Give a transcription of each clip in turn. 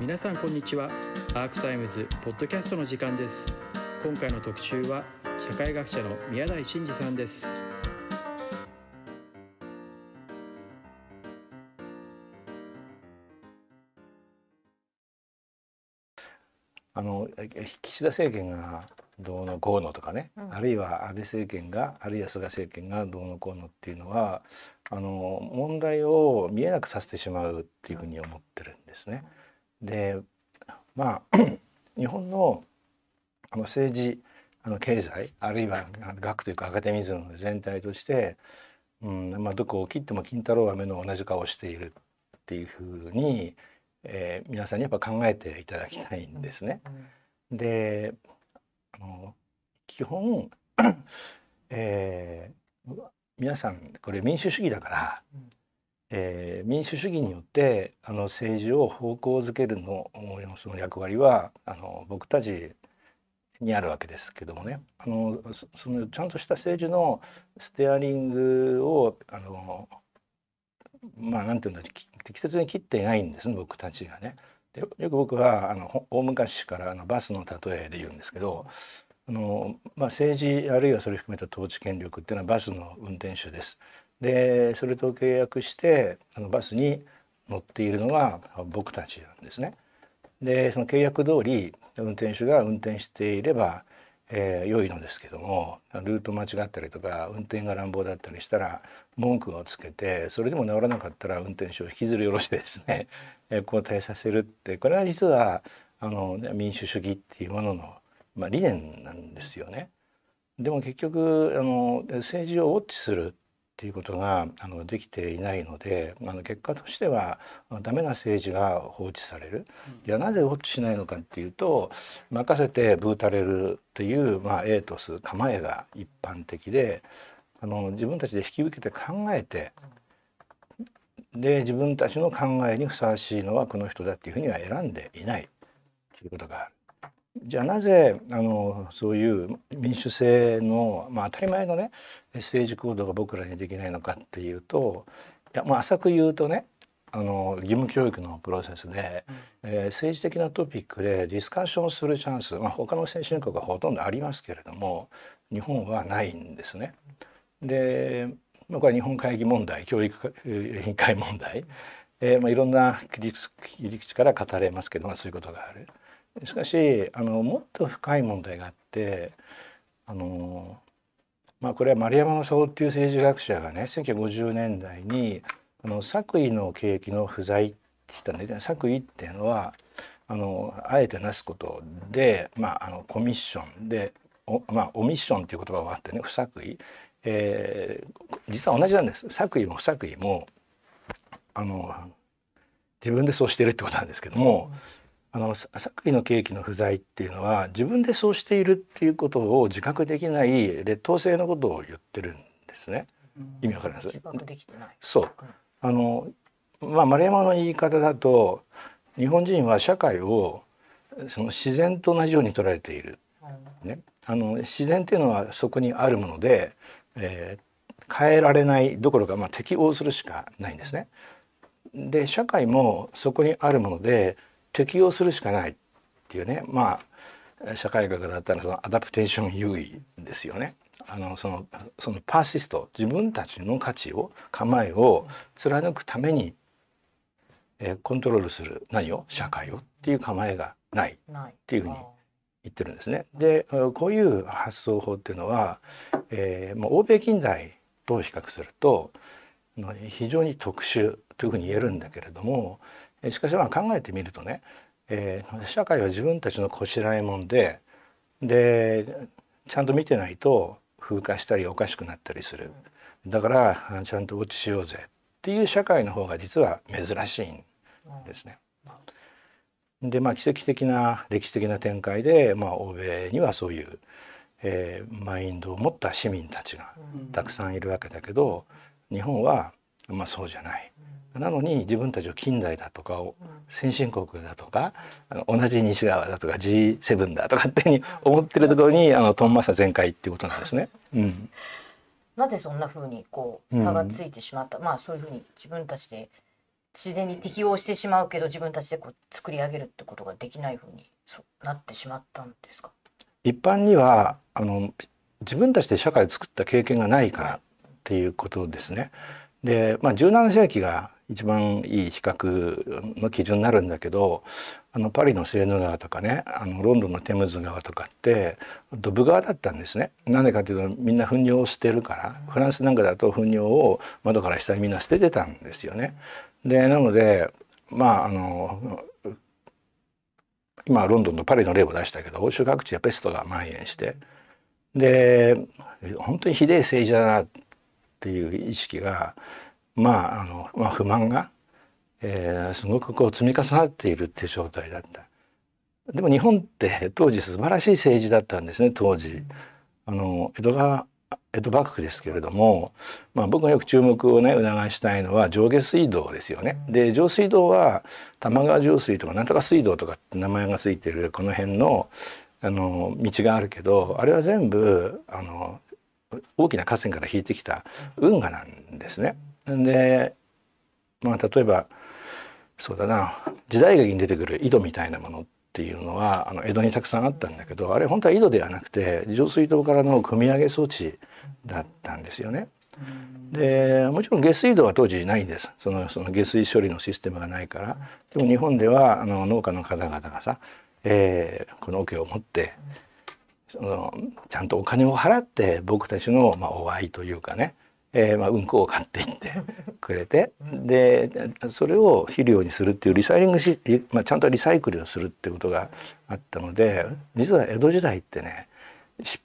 皆さんこんにちは。アークタイムズポッドキャストの時間です。今回の特集は社会学者の宮台真司さんです。あの岸田政権がどうのこうのとかね、うん、あるいは安倍政権があるいは菅政権がどうのこうのっていうのはあの問題を見えなくさせてしまうっていうふうに思ってるんですね。でまあ 日本のあの政治あの経済あるいは学というかアカデミズム全体として、うんまあ、どこを切っても金太郎飴の同じ顔をしているっていうふうに、えー、皆さんにやっぱ考えていただきたいんですね。であの基本、えー、皆さんこれ民主主義だから、えー、民主主義によってあの政治を方向づけるのその役割はあの僕たちにあるわけですけどもねあのそのちゃんとした政治のステアリングをあのまあなんていうんだ適切に切っていないんですね僕たちがね。でよく僕はあの大昔からあのバスの例えで言うんですけどあの、まあ、政治あるいはそれを含めた統治権力っていうのはバスの運転手です。でそれと契約してあのバスに乗っているのが僕たちなんですね。でその契約通り運転手が運転していれば、えー、良いのですけどもルート間違ったりとか運転が乱暴だったりしたら文句をつけてそれでも治らなかったら運転手を引きずり下ろしてですね、え、交代させるってこれは実はあの民主主義っていうものの、まあ、理念なんですよね。でも結局あの政治をウォッチするっていうことがあのできていないのであの結果としてはダメな政治が放置される。いやなぜウォッチしないのかっていうと任せてブータレルっていう、まあ、エイトス構えが一般的であの自分たちで引き受けて考えてで自分たちの考えにふさわしいのはこの人だっていうふうには選んでいないということがある。じゃあなぜあのそういう民主制の、まあ、当たり前のね政治行動が僕らにできないのかっていうといや、まあ、浅く言うとねあの義務教育のプロセスで、うん、えー、政治的なトピックでディスカッションするチャンス、まあ、他の先進国はほとんどありますけれども日本はないんですね。で、まあ、これは日本会議問題教育委員会問題、えーまあ、いろんな切り口から語れますけど、まあ、そういうことがある。しかしあのもっと深い問題があってあのまあこれは丸山正夫っていう政治学者がね1950年代にあの作為の景気の不在って言ったんで作為っていうのはあのあえてなすことで、まあ、あのコミッション。でお,、まあ、オミッションっていう言葉があってね不作為、えー、実は同じなんです。作為も不作為もあの自分でそうしてるってことなんですけども。うんあの作為の契機の不在っていうのは自分でそうしているっていうことを自覚できない劣等生のことを言ってるんですね。意味わかります？そう。あのまあ丸山の言い方だと日本人は社会をその自然と同じように捉えている。ね。あの自然っていうのはそこにあるもので、えー、変えられないどころかまあ適応するしかないんですね。で社会もそこにあるもので適応するしかないっていうねまあ社会学だったらそのアダプテーション優位ですよね。あのそのそのパーシスト自分たちの価値を構えを貫くために、えー、コントロールする何を？社会を？っていう構えがないっていうふうに言ってるんですね。でこういう発想法っていうのは、えー、もう欧米近代と比較すると非常に特殊というふうに言えるんだけれどもしかしまあ考えてみるとね、えー、社会は自分たちのこしらえもんででちゃんと見てないと風化したりおかしくなったりするだからちゃんとウォッチしようぜっていう社会の方が実は珍しいんですね。でまあ奇跡的な歴史的な展開で、まあ、欧米にはそういう、えー、マインドを持った市民たちがたくさんいるわけだけど日本は、まあ、そうじゃない。なのに自分たちを近代だとかを先進国だとか同じ西側だとか G7 だとかってに思ってるところにあのトンマサ全開っていうことなんですね。うん、なぜそんなふうにこう差がついてしまった、うん、まあそういうふうに自分たちで自然に適応してしまうけど自分たちでこう作り上げるってことができないふうになってしまったんですか？一般にはあの自分たちで社会を作った経験がないからっていうことですね。で、まあ、17世紀が一番いい比較の基準になるんだけどあのパリのセーヌ川とかねあのロンドンのテムズ川とかってドブ川だったんですね。なんでかというとみんな糞尿を捨てるからフランスなんかだと糞尿を窓から下にみんな捨ててたんですよね。でなのでまああの今ロンドンとパリの例を出したけど欧州各地でペストが蔓延してで本当にひでえ政治だなっていう意識がまああの、まあ、不満が、えー、すごくこう積み重なっているっていう状態だった。でも日本って当時素晴らしい政治だったんですね当時。あの江戸川江戸幕府ですけれども、まあ、僕がよく注目をね促したいのは上下水道ですよね。で上水道は玉川上水とかなんとか水道とかって名前が付いてるこの辺のあの道があるけどあれは全部あの大きな河川から引いてきた運河なんですね。でまあ例えばそうだな時代劇に出てくる井戸みたいなものっていうのはあの江戸にたくさんあったんだけどあれ本当は井戸ではなくて上水道からの汲み上げ装置だったんですよね。でもちろん下水道は当時ないんです。そのその下水処理のシステムがないから。でも日本ではあの農家の方々がさ、えー、この桶を持ってそのちゃんとお金を払って僕たちの、まあ、お愛というかねえー、まあ、うんこを買っていってくれてでそれを肥料にするっていうリサイリングし、まあ、ちゃんとリサイクルをするってことがあったので実は江戸時代ってね疾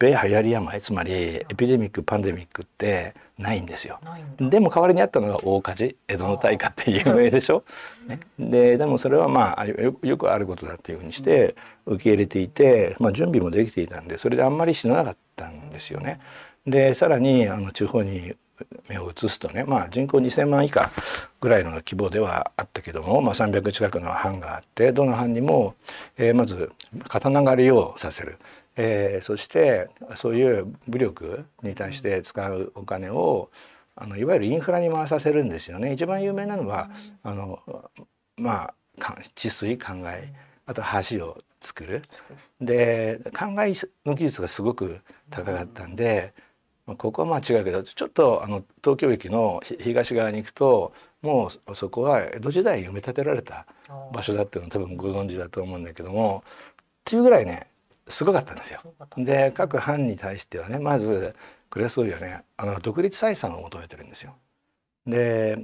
病流行り病つまりエピデミックパンデミックってないんですよ。でも代わりにあったのが大火事江戸の大火って有名でしょ、ね、ででもそれはまあよくあることだっていうふうにして受け入れていて、まあ、準備もできていたんでそれであんまり死ななかったんですよね。でさらにあの地方に目を移すとね、まあ、人口2,000万以下ぐらいの規模ではあったけども、まあ、300近くの藩があってどの藩にも、えー、まず刀狩りをさせる、えー、そしてそういう武力に対して使うお金をあのいわゆるインフラに回させるんですよね。一番有名なのはあのまあ治水灌漑あと橋を作るで灌漑の技術がすごく高かったんで。ここはまあ違うけどちょっとあの東京駅の東側に行くともうそこは江戸時代に埋め立てられた場所だっていうの多分ご存知だと思うんだけどもっていうぐらいねすごかったんですよ。で各藩に対してはねまずクレソイはねあの独立採算を求めてるんですよ。で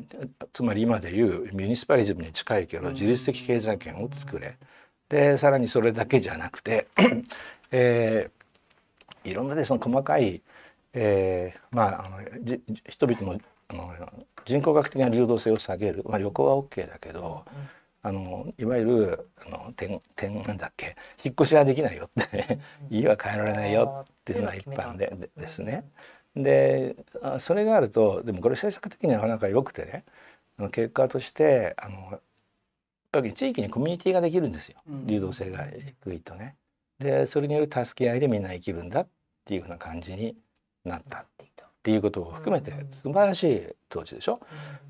つまり今でいうミュニシパリズムに近いけど自律的経済圏を作れ。でさらにそれだけじゃなくて、えー、いろんなでその細かいえー、まああのじ人々のあの人口学的な流動性を下げる、まあ、旅行は OK だけど、うん、あのいわゆるあの点点なんだっけ引っ越しはできないよって家は帰られないよっていうのが一般ででですね。でそれがあるとでもこれ政策的にはなかなか良くてね結果としてあのやっぱり地域にコミュニティができるんですよ。流動性が低いとね。でそれによる助け合いでみんな生きるんだっていうふうな感じになったっていうことを含めて素晴らしい統治でしょ。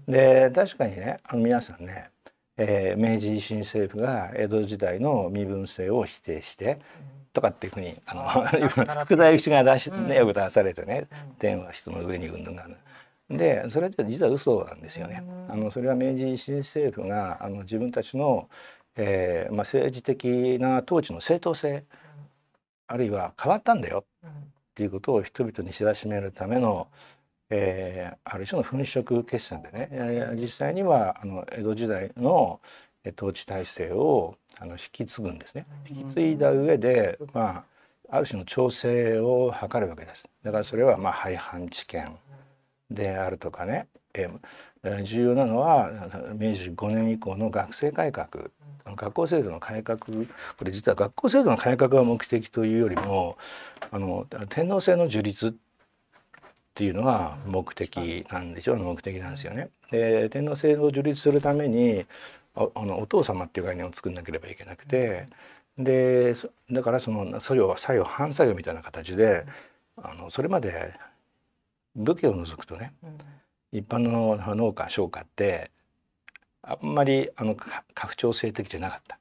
で確かにねあの皆さんね、えー、明治維新政府が江戸時代の身分制を否定して、とかっていうふうにあの福田諭吉が出し、ね、よく出されてね天は質の上にうんぬんがある。でそれって実は嘘なんですよね。あのそれは明治維新政府があの自分たちの、えーまあ、政治的な統治の正当性あるいは変わったんだよっていうことを人々に知らしめるための、えー、ある種の粉飾決戦でね、えー、実際にはあの江戸時代の統治体制をあの引き継ぐんですね。引き継いだ上で、まあ、ある種の調整を図るわけです。だからそれはまあ廃藩置県であるとかね、えー、重要なのは明治5年以降の学生改革。学校制度の改革。これ実は学校制度の改革が目的というよりもあの天皇制の樹立っていうのが目的なんでしょう目的なんですよね。で天皇制を樹立するためにあのお父様っていう概念を作んなければいけなくてでだからその作用は作用反作用みたいな形であのそれまで武家を除くとね、一般の農家商家ってあんまりあのか家父長制的じゃなかった。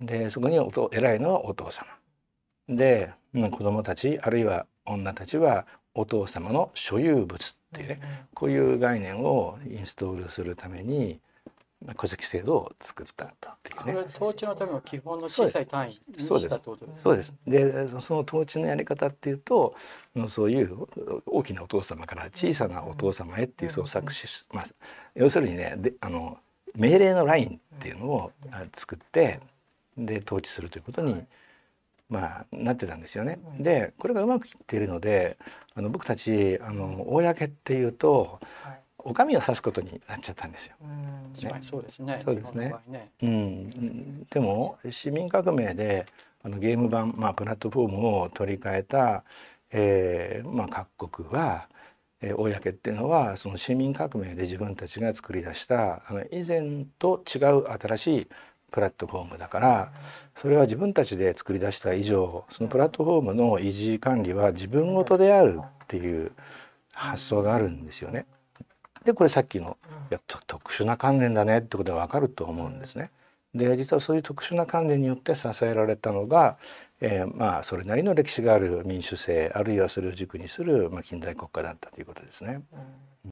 でそこにおと偉いのはお父様。で、う。ん、子供たちあるいは女たちはお父様の所有物っていうね、こういう概念をインストールするためにまあ戸籍制度を作ったっていうね。これは。統治のための基本の小さい単位にしたってことですそうです。で、その統治のやり方っていうと、そういう大きなお父様から小さなお父様へっていうその作詞、まあ要するにね、で、あの命令のラインっていうのをあ作って、で統治するということに、まあなってたんですよね。で、これがうまくいっているので、あの僕たちあの公っていうと、はいお上を指すことになっちゃったんですよ。うん。確かに。そうですね。そうですね。ね。うん、でも市民革命であのゲーム版、まあ、プラットフォームを取り替えた、えーまあ、各国は、えー、公っていうのはその市民革命で自分たちが作り出したあの以前と違う新しいプラットフォームだからそれは自分たちで作り出した以上そのプラットフォームの維持管理は自分ごとであるっていう発想があるんですよね。でこれさっきのいやと特殊な観念だねってことがわかると思うんですね。で実はそういう特殊な観念によって支えられたのが、えーまあそれなりの歴史がある民主制あるいはそれを軸にする、まあ、近代国家だったということですね。うん